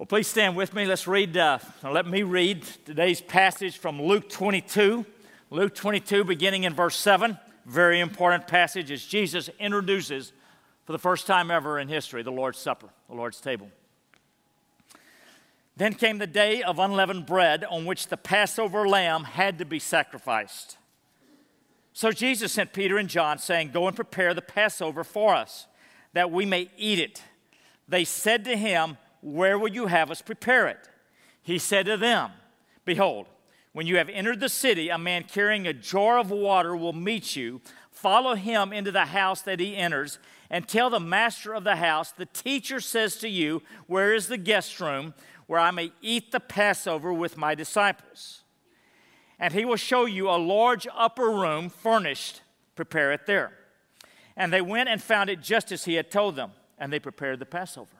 Well, please stand with me. Let's read, uh, let me read today's passage from Luke 22. Luke 22, beginning in verse 7. Very important passage as Jesus introduces, for the first time ever in history, the Lord's Supper, the Lord's table. Then came the day of unleavened bread on which the Passover lamb had to be sacrificed. So Jesus sent Peter and John, saying, Go and prepare the Passover for us, that we may eat it. They said to him, Where will you have us prepare it? He said to them, Behold, when you have entered the city, a man carrying a jar of water will meet you. Follow him into the house that he enters, and tell the master of the house, The teacher says to you, Where is the guest room, where I may eat the Passover with my disciples? And he will show you a large upper room furnished. Prepare it there. And they went and found it just as he had told them, and they prepared the Passover.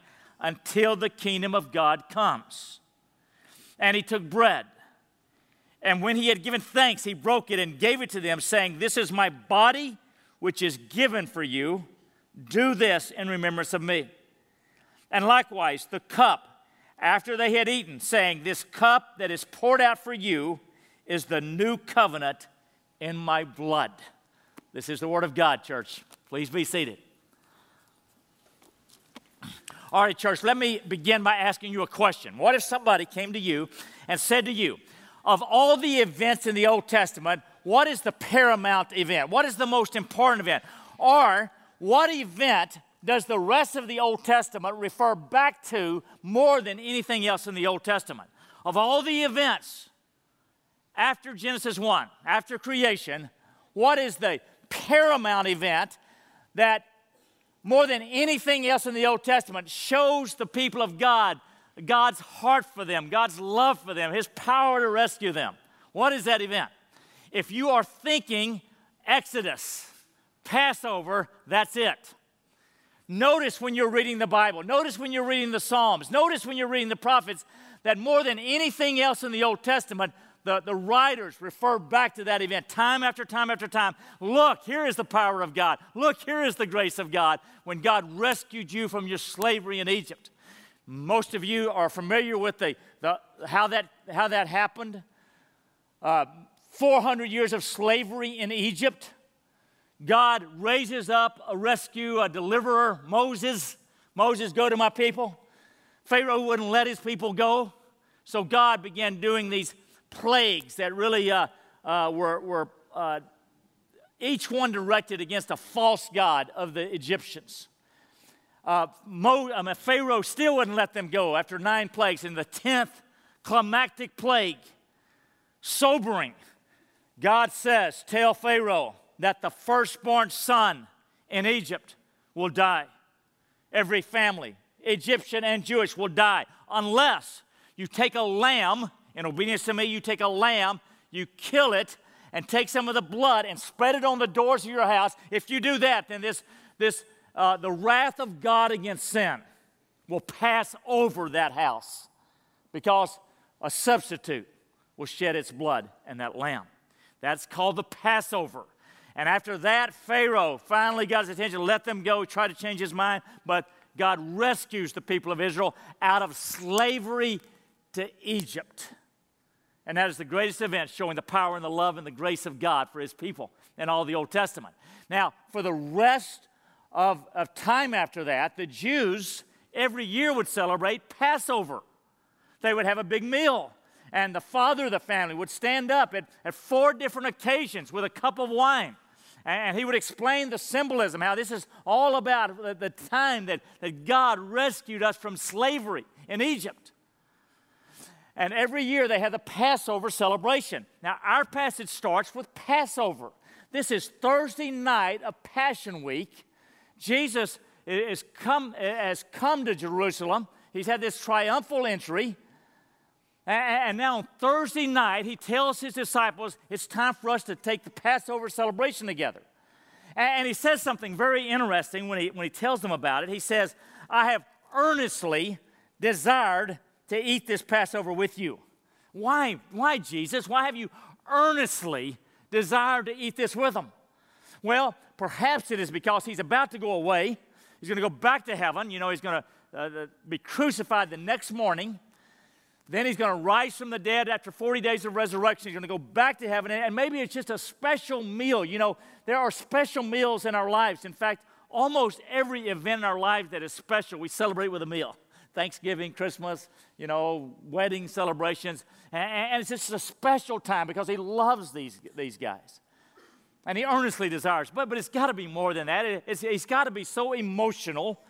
until the kingdom of God comes. And he took bread. And when he had given thanks, he broke it and gave it to them, saying, This is my body, which is given for you. Do this in remembrance of me. And likewise, the cup, after they had eaten, saying, This cup that is poured out for you is the new covenant in my blood. This is the word of God, church. Please be seated. All right, church, let me begin by asking you a question. What if somebody came to you and said to you, of all the events in the Old Testament, what is the paramount event? What is the most important event? Or what event does the rest of the Old Testament refer back to more than anything else in the Old Testament? Of all the events after Genesis 1, after creation, what is the paramount event that more than anything else in the Old Testament, shows the people of God God's heart for them, God's love for them, His power to rescue them. What is that event? If you are thinking Exodus, Passover, that's it. Notice when you're reading the Bible, notice when you're reading the Psalms, notice when you're reading the prophets that more than anything else in the Old Testament, the, the writers refer back to that event time after time after time. Look, here is the power of God. Look, here is the grace of God when God rescued you from your slavery in Egypt. Most of you are familiar with the, the, how, that, how that happened. Uh, 400 years of slavery in Egypt. God raises up a rescue, a deliverer, Moses. Moses, go to my people. Pharaoh wouldn't let his people go. So God began doing these plagues that really uh, uh, were, were uh, each one directed against a false god of the Egyptians. Uh, Mo, I mean, Pharaoh still wouldn't let them go after nine plagues. In the tenth climactic plague, sobering, God says, Tell Pharaoh that the firstborn son in Egypt will die. Every family, Egyptian and Jewish, will die unless you take a lamb in obedience to me, you take a lamb, you kill it, and take some of the blood and spread it on the doors of your house. If you do that, then this, this uh, the wrath of God against sin will pass over that house because a substitute will shed its blood and that lamb. That's called the Passover. And after that, Pharaoh finally got his attention, let them go, tried to change his mind, but God rescues the people of Israel out of slavery to Egypt. And that is the greatest event showing the power and the love and the grace of God for his people in all the Old Testament. Now, for the rest of, of time after that, the Jews every year would celebrate Passover. They would have a big meal, and the father of the family would stand up at, at four different occasions with a cup of wine. And he would explain the symbolism, how this is all about the, time that, that God rescued us from slavery in Egypt. And every year they have the Passover celebration. Now, our passage starts with Passover. This is Thursday night of Passion Week. Jesus has come, has come to Jerusalem. He's had this triumphal entry. And now on Thursday night, he tells his disciples it's time for us to take the Passover celebration together. And he says something very interesting when he, when he tells them about it. He says, I have earnestly desired to eat this Passover with you. Why, why, Jesus? Why have you earnestly desired to eat this with them? Well, perhaps it is because he's about to go away. He's going to go back to heaven. You know, he's going to uh, be crucified the next morning. Then he's going to rise from the dead after 40 days of resurrection. He's going to go back to heaven. And maybe it's just a special meal. You know, there are special meals in our lives. In fact, almost every event in our lives that is special, we celebrate with a meal. Thanksgiving, Christmas, you know, wedding celebrations. And, it's just a special time because he loves these, these guys. And he earnestly desires. But, but it's got to be more than that. It's, it's got to be so emotional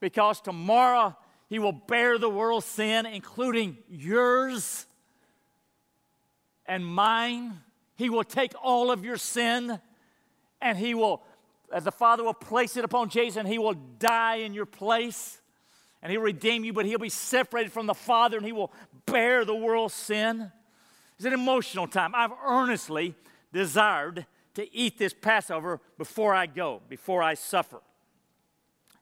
because tomorrow he will bear the world's sin, including yours and mine. He will take all of your sin and he will, as the Father will place it upon Jesus, and he will die in your place and he'll redeem you, but he'll be separated from the Father and he will bear the world's sin. It's an emotional time. I've earnestly desired to eat this Passover before I go, before I suffer.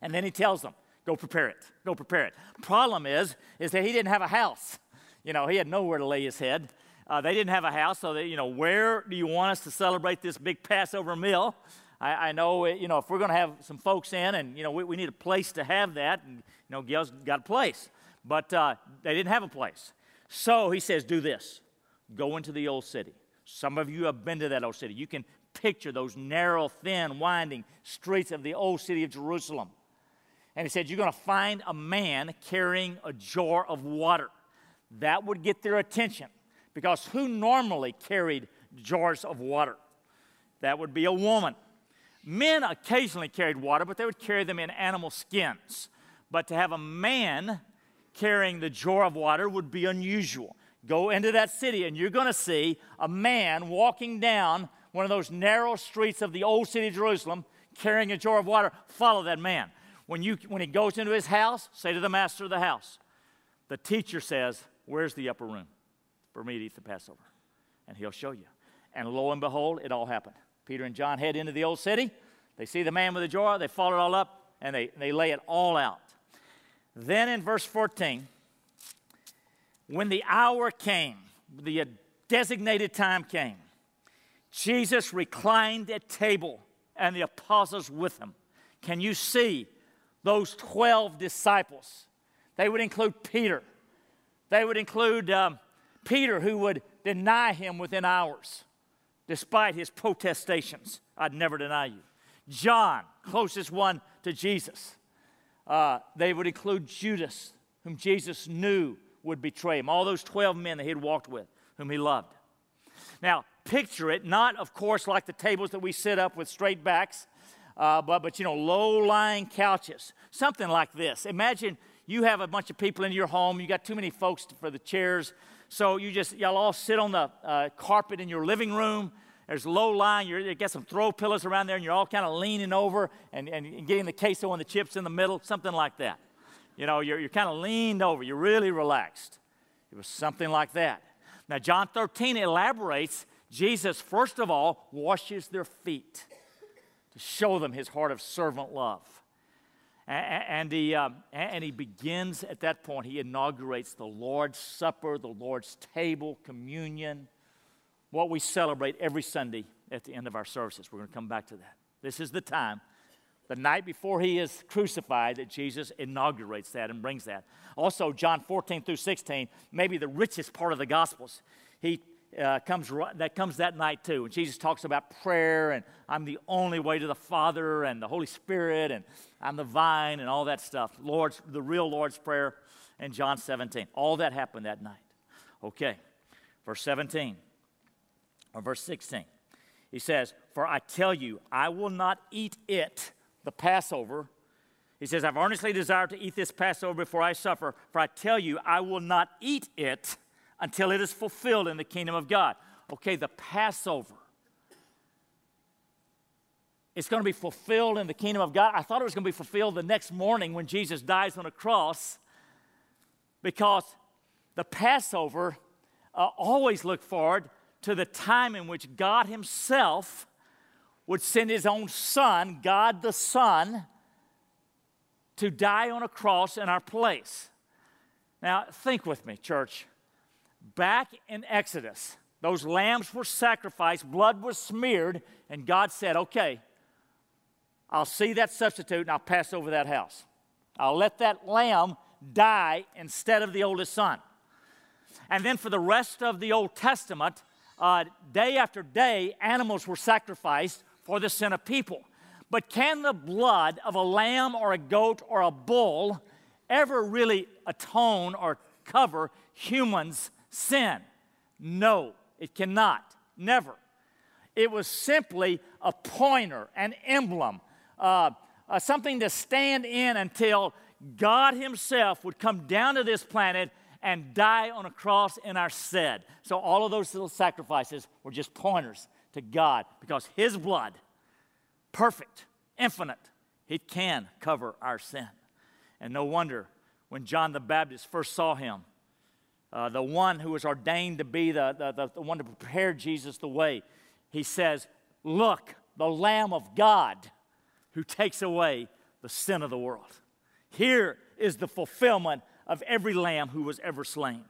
And then he tells them, Go prepare it. Go prepare it. Problem is, is that he didn't have a house. You know, he had nowhere to lay his head. Uh, they didn't have a house, so they, you know, where do you want us to celebrate this big Passover meal? I, I know, uh, you know, if we're going to have some folks in, and you know, we, we, need a place to have that, and you know, Gail's got a place, but uh, they didn't have a place. So he says, do this: go into the old city. Some of you have been to that old city. You can picture those narrow, thin, winding streets of the old city of Jerusalem. And he said, You're going to find a man carrying a jar of water. That would get their attention because who normally carried jars of water? That would be a woman. Men occasionally carried water, but they would carry them in animal skins. But to have a man carrying the jar of water would be unusual. Go into that city, and you're going to see a man walking down one of those narrow streets of the old city of Jerusalem carrying a jar of water. Follow that man. When, you, when he goes into his house, say to the master of the house, the teacher says, Where's the upper room for me to eat the Passover? And he'll show you. And lo and behold, it all happened. Peter and John head into the old city. They see the man with the jar, they follow it all up, and they, they lay it all out. Then in verse 14, when the hour came, the designated time came, Jesus reclined at table and the apostles with him. Can you see those 12 disciples. They would include Peter. They would include um, Peter, who would deny him within hours, despite his protestations. I'd never deny you. John, closest one to Jesus. Uh, they would include Judas, whom Jesus knew would betray him. All those 12 men that he had walked with, whom he loved. Now, picture it, not, of course, like the tables that we sit up with straight backs, uh, but, but you know, low lying couches, something like this. Imagine you have a bunch of people in your home, you got too many folks for the chairs, so you just, y'all all sit on the uh, carpet in your living room. There's low lying, you get some throw pillows around there, and you're all kind of leaning over and, and getting the queso and the chips in the middle, something like that. You know, you're, you're kind of leaned over, you're really relaxed. It was something like that. Now, John 13 elaborates Jesus, first of all, washes their feet to show them his heart of servant love. And he, um, and he begins at that point, he inaugurates the Lord's Supper, the Lord's table, communion, what we celebrate every Sunday at the end of our services. We're going to come back to that. This is the time, the night before he is crucified, that Jesus inaugurates that and brings that. Also, John 14 through 16, maybe the richest part of the Gospels. He uh, comes that comes that night too. And Jesus talks about prayer and I'm the only way to the Father and the Holy Spirit and I'm the vine and all that stuff. Lord's the real Lord's prayer in John 17. All that happened that night. Okay, verse 17 or verse 16. He says, "For I tell you, I will not eat it, the Passover." He says, "I've earnestly desired to eat this Passover before I suffer. For I tell you, I will not eat it." Until it is fulfilled in the kingdom of God. Okay, the Passover. it's going to be fulfilled in the kingdom of God. I thought it was going to be fulfilled the next morning when Jesus dies on a cross because the Passover uh, always looked forward to the time in which God Himself would send His own Son, God the Son, to die on a cross in our place. Now, think with me, church. Back in Exodus, those lambs were sacrificed, blood was smeared, and God said, Okay, I'll see that substitute and I'll pass over that house. I'll let that lamb die instead of the oldest son. And then for the rest of the Old Testament, uh, day after day, animals were sacrificed for the sin of people. But can the blood of a lamb or a goat or a bull ever really atone or cover humans' sin? No, it cannot. Never. It was simply a pointer, an emblem, uh, uh, something to stand in until God Himself would come down to this planet and die on a cross in our stead. So all of those little sacrifices were just pointers to God because His blood, perfect, infinite, it can cover our sin. And no wonder when John the Baptist first saw him, uh, the one who was ordained to be the, the, the one to prepare Jesus the way, he says, Look, the Lamb of God who takes away the sin of the world. Here is the fulfillment of every lamb who was ever slain.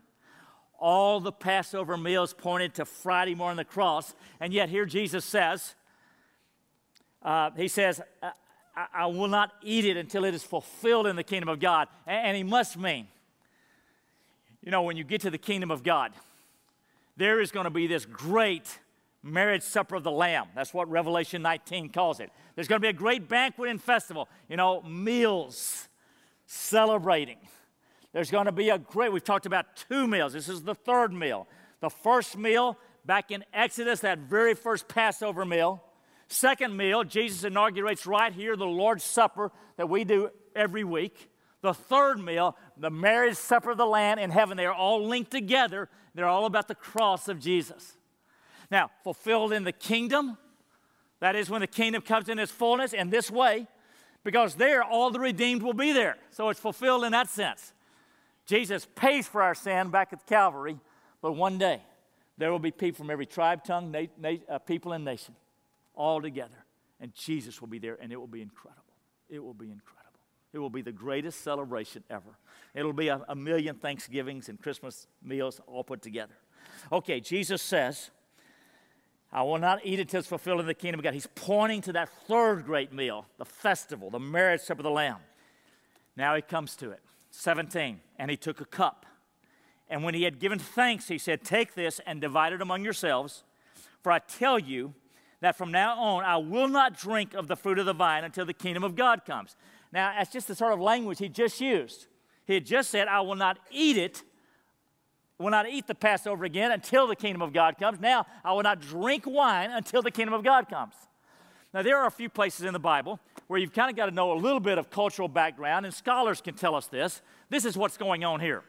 All the Passover meals pointed to Friday morning the cross, and yet here Jesus says, uh, He says, I, I, will not eat it until it is fulfilled in the kingdom of God. And, and He must mean, you know, when you get to the kingdom of God, there is going to be this great marriage supper of the Lamb. That's what Revelation 19 calls it. There's going to be a great banquet and festival, you know, meals, celebrating. There's going to be a great, we've talked about two meals. This is the third meal. The first meal back in Exodus, that very first Passover meal. Second meal, Jesus inaugurates right here the Lord's Supper that we do every week. The third meal, the marriage supper of the Lamb in heaven. They are all linked together. They're all about the cross of Jesus. Now, fulfilled in the kingdom, that is when the kingdom comes in its fullness in this way, because there all the redeemed will be there. So it's fulfilled in that sense. Jesus pays for our sin back at Calvary, but one day there will be people from every tribe, tongue, na- na- uh, people, and nation all together. And Jesus will be there, and it will be incredible. It will be incredible. It will be the greatest celebration ever. It'll be a, a million Thanksgivings and Christmas meals all put together. Okay, Jesus says, I will not eat until it's fulfilled in the kingdom of God. He's pointing to that third great meal, the festival, the marriage supper of the Lamb. Now he comes to it. 17. And he took a cup. And when he had given thanks, he said, Take this and divide it among yourselves. For I tell you that from now on I will not drink of the fruit of the vine until the kingdom of God comes. Now, that's just the sort of language he just used. He had just said, I will not eat it, will not eat the Passover again until the kingdom of God comes. Now, I will not drink wine until the kingdom of God comes. Now, there are a few places in the Bible where you've kind of got to know a little bit of cultural background, and scholars can tell us this. This is what's going on here.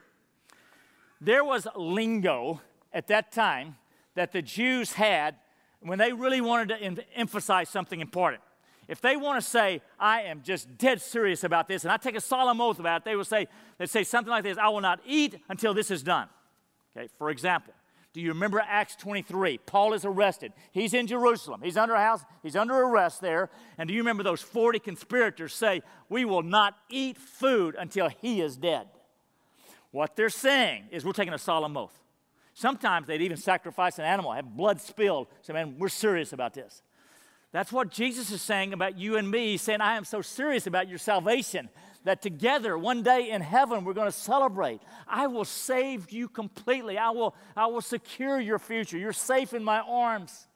There was lingo at that time that the Jews had when they really wanted to em- emphasize something important. If they want to say, I am just dead serious about this, and I take a solemn oath about it, they will say, they'd say something like this, I will not eat until this is done. Okay, for example, do you remember Acts 23? Paul is arrested. He's in Jerusalem. He's under house, he's under arrest there. And do you remember those 40 conspirators say, "We will not eat food until he is dead." What they're saying is we're taking a solemn oath. Sometimes they'd even sacrifice an animal, have blood spilled. Say, man, we're serious about this. That's what Jesus is saying about you and me. He's saying, I am so serious about your salvation that together one day in heaven we're going to celebrate. I will save you completely. I will, I will secure your future. You're safe in my arms.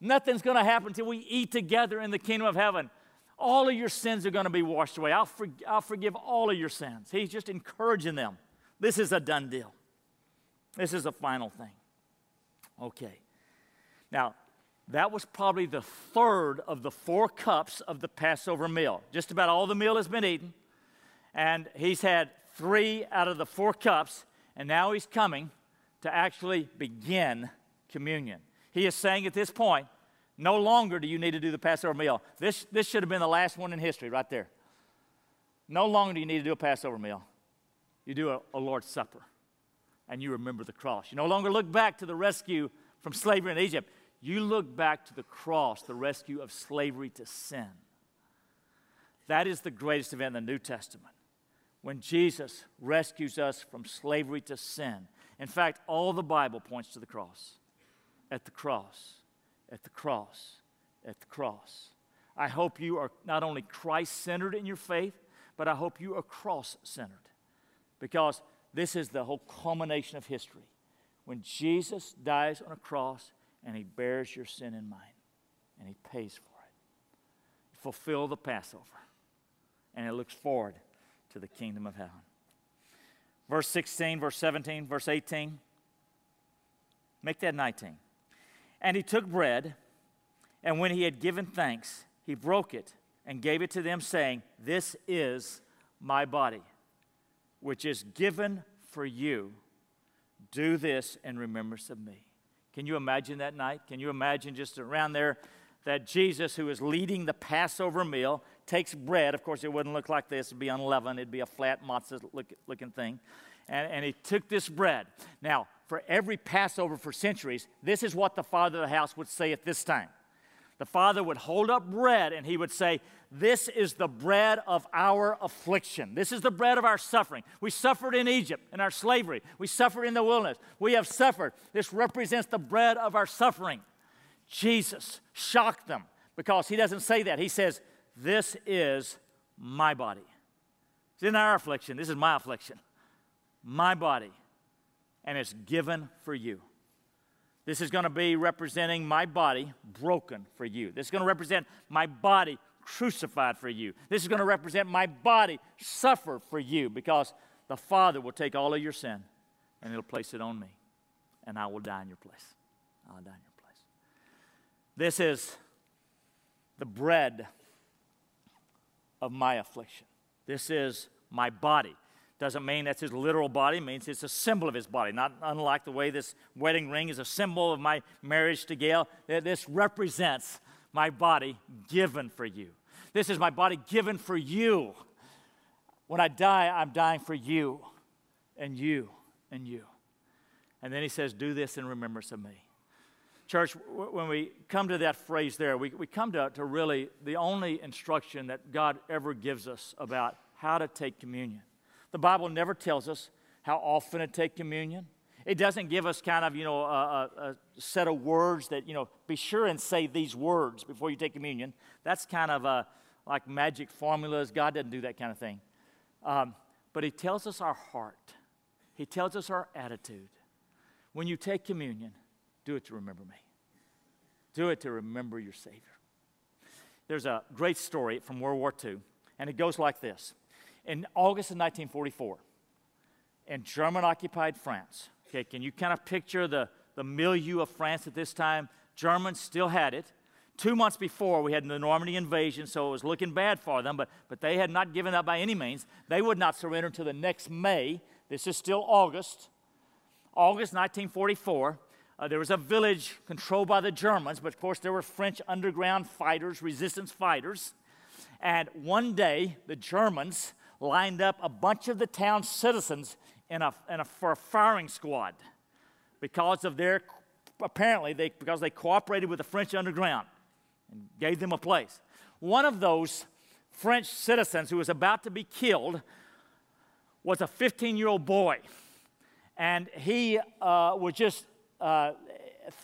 Nothing's going to happen until we eat together in the kingdom of heaven. All of your sins are going to be washed away. I'll, for, I'll forgive all of your sins. He's just encouraging them. This is a done deal. This is a final thing. Okay. Now, that was probably the third of the four cups of the Passover meal. Just about all the meal has been eaten. And he's had three out of the four cups. And now he's coming to actually begin communion. He is saying at this point, No longer do you need to do the Passover meal. This, this should have been the last one in history right there. No longer do you need to do a Passover meal. You do a, a Lord's Supper and you remember the cross. You no longer look back to the rescue from slavery in Egypt. You look back to the cross, the rescue of slavery to sin. That is the greatest event in the New Testament when Jesus rescues us from slavery to sin. In fact, all the Bible points to the cross. At the cross, at the cross, at the cross. I hope you are not only Christ centered in your faith, but I hope you are cross centered because this is the whole culmination of history. When Jesus dies on a cross and he bears your sin and mine and he pays for it. Fulfill the Passover. And it looks forward to the kingdom of heaven. Verse 16, verse 17, verse 18. Make that 19. And he took bread, and when he had given thanks, he broke it and gave it to them, saying, This is my body which is given for you. Do this in remembrance of me. Can you imagine that night? Can you imagine just around there that Jesus, who is leading the Passover meal, takes bread. Of course, it wouldn't look like this, it'd be unleavened, it'd be a flat matzah looking thing. And, and he took this bread. Now, for every Passover for centuries, this is what the father of the house would say at this time. The father would hold up bread and he would say, This is the bread of our affliction. This is the bread of our suffering. We suffered in Egypt in our slavery, we suffered in the wilderness. We have suffered. This represents the bread of our suffering. Jesus shocked them because he doesn't say that. He says, This is my body. It's in our affliction. This is my affliction. My body. And it's given for you. This is going to be representing my body broken for you. This is going to represent my body crucified for you. This is going to represent my body suffer for you because the Father will take all of your sin and He'll place it on me, and I will die in your place. I'll die in your place. This is the bread of my affliction. This is my body. Doesn't mean that's his literal body, means it's a symbol of his body. Not unlike the way this wedding ring is a symbol of my marriage to Gail. This represents my body given for you. This is my body given for you. When I die, I'm dying for you and you and you. And then he says, Do this in remembrance of me. Church, when we come to that phrase there, we, we come to, to really the only instruction that God ever gives us about how to take communion. The Bible never tells us how often to take communion. It doesn't give us kind of, you know, a, a, set of words that, you know, be sure and say these words before you take communion. That's kind of a, like magic formulas. God doesn't do that kind of thing. Um, but He tells us our heart, He tells us our attitude. When you take communion, do it to remember me, do it to remember your Savior. There's a great story from World War II, and it goes like this in August of 1944 in German occupied France. Okay, can you kind of picture the, the milieu of France at this time? Germans still had it. Two months before, we had the Normandy invasion, so it was looking bad for them, but, but they had not given up by any means. They would not surrender until the next May. This is still August. August 1944. Uh, there was a village controlled by the Germans, but of course, there were French underground fighters, resistance fighters. And one day, the Germans lined up a bunch of the town's citizens in a, in a, for a firing squad because of their, apparently, they, because they cooperated with the French underground and gave them a place. One of those French citizens who was about to be killed was a 15 year old boy. And he uh, was just uh,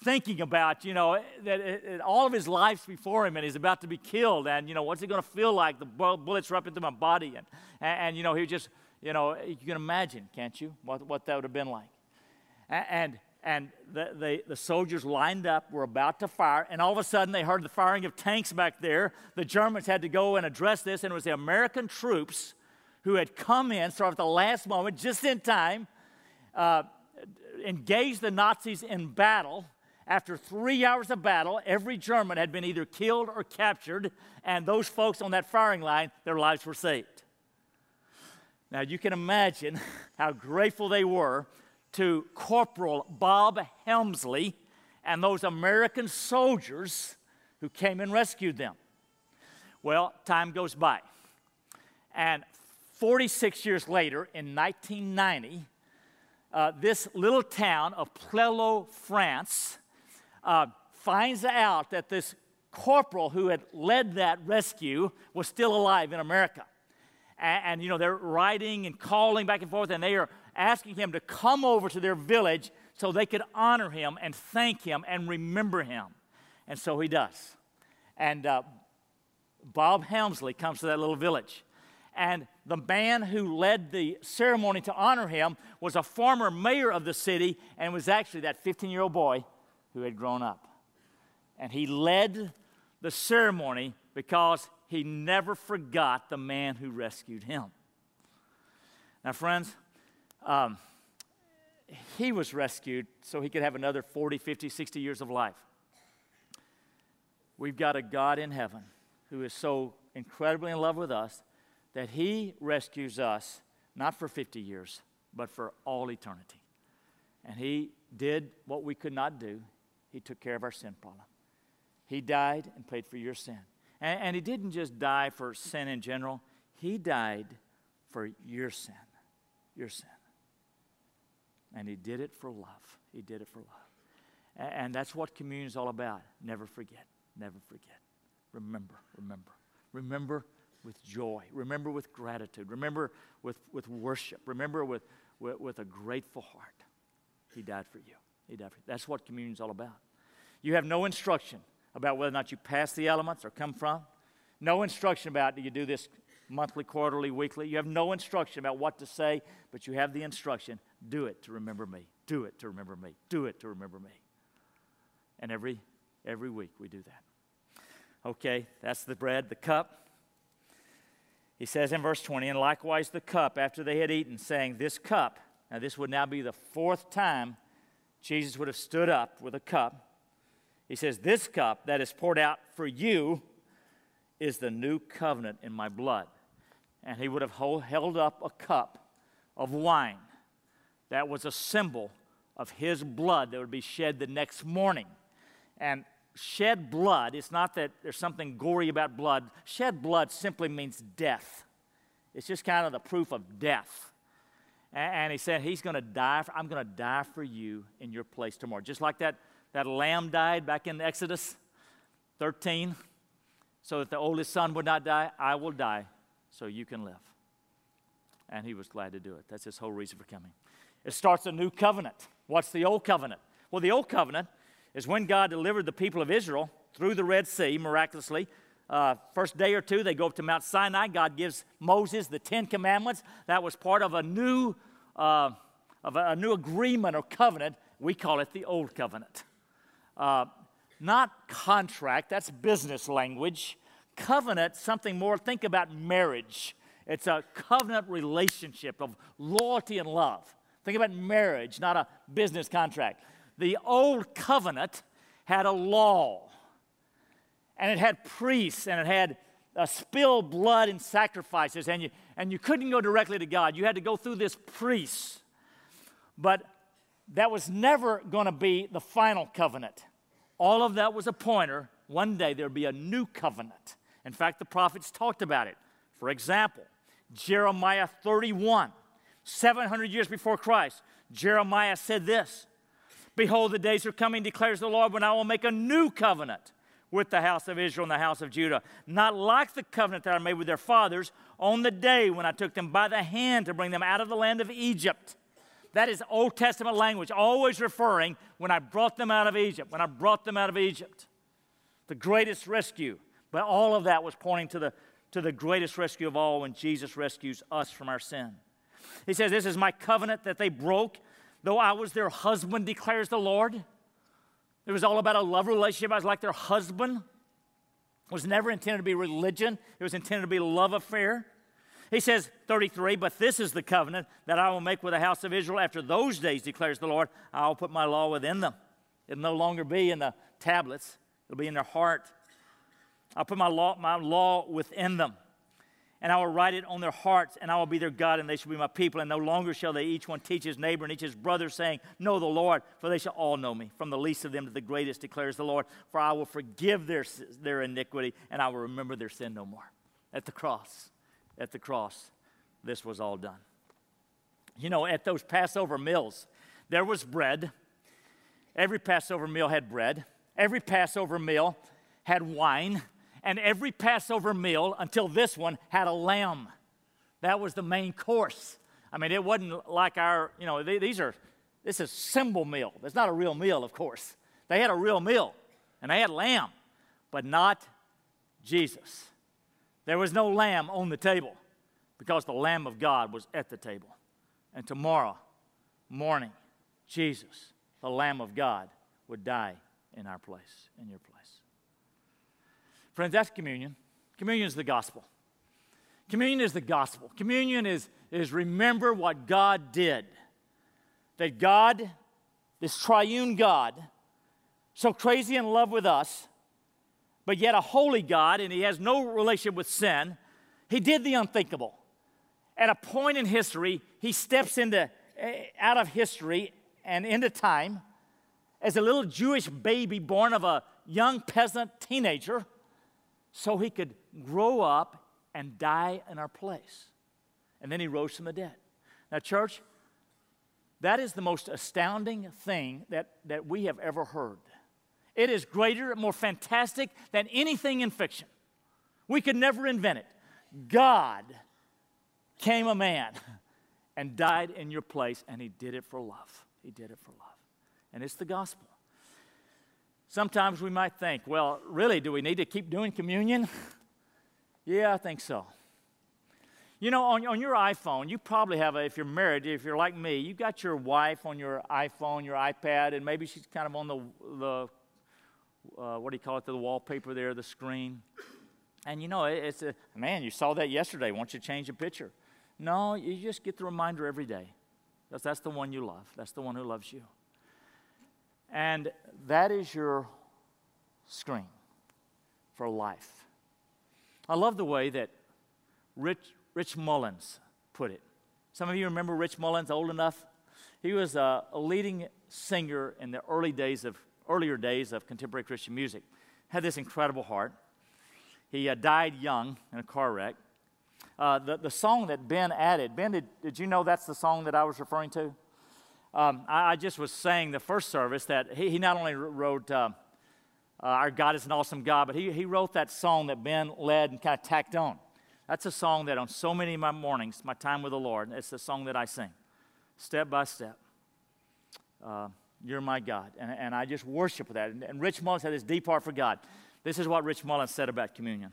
thinking about, you know, that it, it, all of his life's before him and he's about to be killed. And, you know, what's it going to feel like? The bullets are up into my body. And, and, and, you know, he just, you know, you can imagine, can't you, what, what that would have been like. And, and the, the, the soldiers lined up, were about to fire, and all of a sudden they heard the firing of tanks back there. The Germans had to go and address this, and it was the American troops who had come in, sort of at the last moment, just in time. Uh, engaged the Nazis in battle. After three hours of battle, every German had been either killed or captured, and those folks on that firing line, their lives were saved. Now, you can imagine how grateful they were to Corporal Bob Helmsley and those American soldiers who came and rescued them. Well, time goes by. And 46 years later, in 1990, uh, this little town of Plelo, France, uh, finds out that this corporal who had led that rescue was still alive in America. And, and, you know, they're writing and calling back and forth, and they are asking him to come over to their village so they could honor him and thank him and remember him. And so he does. And uh, Bob Helmsley comes to that little village. And the man who led the ceremony to honor him was a former mayor of the city and was actually that 15 year old boy who had grown up. And he led the ceremony because he never forgot the man who rescued him. Now, friends, um, he was rescued so he could have another 40, 50, 60 years of life. We've got a God in heaven who is so incredibly in love with us that he rescues us not for 50 years, but for all eternity. And he did what we could not do. He took care of our sin problem. He died and paid for your sin. And, and he didn't just die for sin in general, he died for your sin. Your sin. And he did it for love. He did it for love. And, and that's what communion is all about. Never forget. Never forget. Remember, remember. Remember with joy. Remember with gratitude. Remember with, with worship. Remember with, with, with a grateful heart. He died for you. He died for you. That's what communion is all about. You have no instruction about whether or not you pass the elements or come from. No instruction about do you do this monthly, quarterly, weekly. You have no instruction about what to say, but you have the instruction do it to remember me. Do it to remember me. Do it to remember me. And every every week we do that. Okay, that's the bread, the cup. He says in verse 20, and likewise the cup after they had eaten, saying, This cup, now this would now be the fourth time Jesus would have stood up with a cup. He says, This cup that is poured out for you is the new covenant in my blood. And he would have held up a cup of wine that was a symbol of his blood that would be shed the next morning. And shed blood, it's not that there's something gory about blood. Shed blood simply means death. It's just kind of the proof of death. And, he said, He's going to die. For, I'm going to die for you in your place tomorrow. Just like that, that lamb died back in Exodus 13, so that the oldest son would not die. I will die so you can live. And he was glad to do it. That's his whole reason for coming. It starts a new covenant. What's the old covenant? Well, the old covenant is when God delivered the people of Israel through the Red Sea miraculously. Uh, first day or two, they go up to Mount Sinai. God gives Moses the Ten Commandments. That was part of a new, uh, of a, a, new agreement or covenant. We call it the Old Covenant. Uh, not contract, that's business language. Covenant, something more, think about marriage. It's a covenant relationship of loyalty and love. Think about marriage, not a business contract the old covenant had a law, and it had priests, and it had uh, spilled blood and sacrifices, and you, and you couldn't go directly to God. You had to go through this priest. But that was never going to be the final covenant. All of that was a pointer. One day there would be a new covenant. In fact, the prophets talked about it. For example, Jeremiah 31, 700 years before Christ, Jeremiah said this Behold, the days are coming, declares the Lord, when I will make a new covenant with the house of Israel and the house of Judah, not like the covenant that I made with their fathers on the day when I took them by the hand to bring them out of the land of Egypt. That is Old Testament language, always referring when I brought them out of Egypt, when I brought them out of Egypt. The greatest rescue. But all of that was pointing to the, to the greatest rescue of all when Jesus rescues us from our sin. He says, This is my covenant that they broke Though I was their husband, declares the Lord. It was all about a love relationship. I was like their husband. It was never intended to be religion, it was intended to be a love affair. He says, 33, but this is the covenant that I will make with the house of Israel after those days, declares the Lord. I'll put my law within them. It'll no longer be in the tablets, it'll be in their heart. I'll put my law, my law within them. and I will write it on their hearts, and I will be their God, and they shall be my people. And no longer shall they each one teach his neighbor and each his brother, saying, Know the Lord, for they shall all know me, from the least of them to the greatest, declares the Lord. For I will forgive their, their iniquity, and I will remember their sin no more. At the cross, at the cross, this was all done. You know, at those Passover meals, there was bread. Every Passover meal had bread. Every Passover meal had wine and every Passover meal until this one had a lamb. That was the main course. I mean, it wasn't like our, you know, these are, this is symbol meal. It's not a real meal, of course. They had a real meal, and they had lamb, but not Jesus. There was no lamb on the table because the Lamb of God was at the table. And tomorrow morning, Jesus, the Lamb of God, would die in our place, in your place. Friends, that's communion. Communion is the gospel. Communion is the gospel. Communion is, is remember what God did. That God, this triune God, so crazy in love with us, but yet a holy God, and he has no relation with sin, he did the unthinkable. At a point in history, he steps into eh, out of history and into time as a little Jewish baby born of a young peasant teenager so he could grow up and die in our place. And then he rose from the dead. Now, church, that is the most astounding thing that, that we have ever heard. It is greater, more fantastic than anything in fiction. We could never invent it. God came a man and died in your place, and he did it for love. He did it for love. And it's the gospel. Sometimes we might think, well, really, do we need to keep doing communion? yeah, I think so. You know, on, on your iPhone, you probably have, a, if you're married, if you're like me, you got your wife on your iPhone, your iPad, and maybe she's kind of on the, the uh, what do you call it, the wallpaper there, the screen. And you know, it's a, man, you saw that yesterday. Won't you change the picture? No, you just get the reminder every day. That's, that's the one you love. That's the one who loves you. And that is your screen for life. I love the way that Rich, Rich Mullins put it. Some of you remember Rich Mullins, old enough? He was a leading singer in the early days of, earlier days of contemporary Christian music. Had this incredible heart. He uh, died young in a car wreck. Uh, the, the song that Ben added, Ben, did, did you know that's the song that I was referring to? Um, I, I, just was saying the first service that he, he not only wrote uh, uh, Our God is an Awesome God, but he, he wrote that song that Ben led and kind of tacked on. That's a song that on so many of my mornings, my time with the Lord, it's the song that I sing, step by step. Uh, you're my God. And, and I just worship with that. And, and Rich Mullins had this deep heart for God. This is what Rich Mullins said about communion.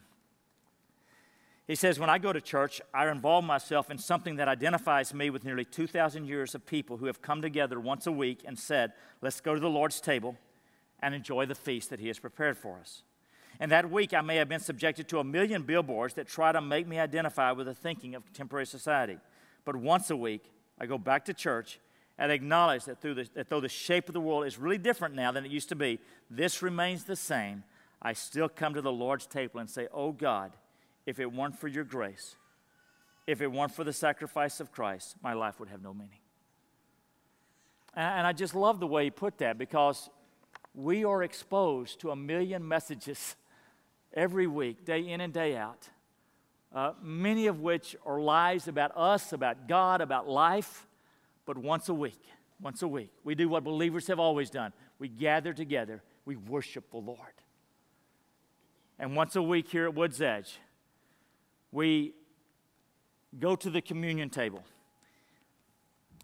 He says, When I go to church, I involve myself in something that identifies me with nearly 2,000 years of people who have come together once a week and said, Let's go to the Lord's table and enjoy the feast that He has prepared for us. And that week, I may have been subjected to a million billboards that try to make me identify with the thinking of contemporary society. But once a week, I go back to church and acknowledge that, through the, that though the shape of the world is really different now than it used to be, this remains the same. I still come to the Lord's table and say, Oh God, if it weren't for your grace, if it weren't for the sacrifice of Christ, my life would have no meaning. And I just love the way he put that because we are exposed to a million messages every week, day in and day out, uh, many of which are lies about us, about God, about life, but once a week, once a week, we do what believers have always done. We gather together, we worship the Lord. And once a week here at Woods Edge, we go to the communion table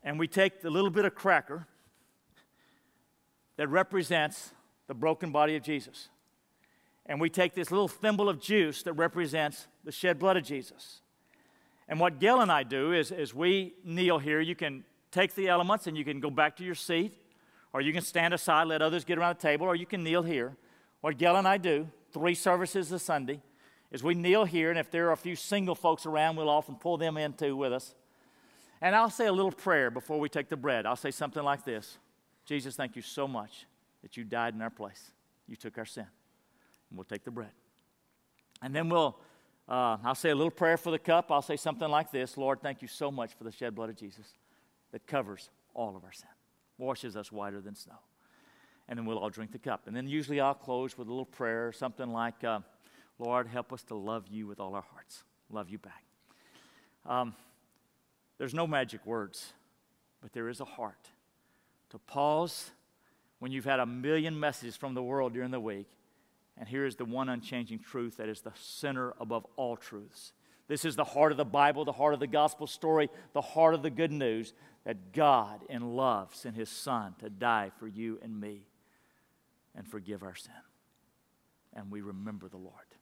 and we take the little bit of cracker that represents the broken body of Jesus. And we take this little thimble of juice that represents the shed blood of Jesus. And what Gail and I do is, is we kneel here. You can take the elements and you can go back to your seat, or you can stand aside, let others get around the table, or you can kneel here. What Gail and I do, three services a Sunday, is we kneel here, and if there are a few single folks around, we'll often pull them in too with us. And I'll say a little prayer before we take the bread. I'll say something like this Jesus, thank you so much that you died in our place. You took our sin. And we'll take the bread. And then we'll Uh, I'll say a little prayer for the cup. I'll say something like this Lord, thank you so much for the shed blood of Jesus that covers all of our sin, washes us whiter than snow. And then we'll all drink the cup. And then usually I'll close with a little prayer, something like, uh, Lord, help us to love you with all our hearts, love you back. Um, there's no magic words, but there is a heart to pause when you've had a million messages from the world during the week. And here is the one unchanging truth that is the center above all truths. This is the heart of the Bible, the heart of the gospel story, the heart of the good news that God, in love, sent his Son to die for you and me and forgive our sin. And we remember the Lord.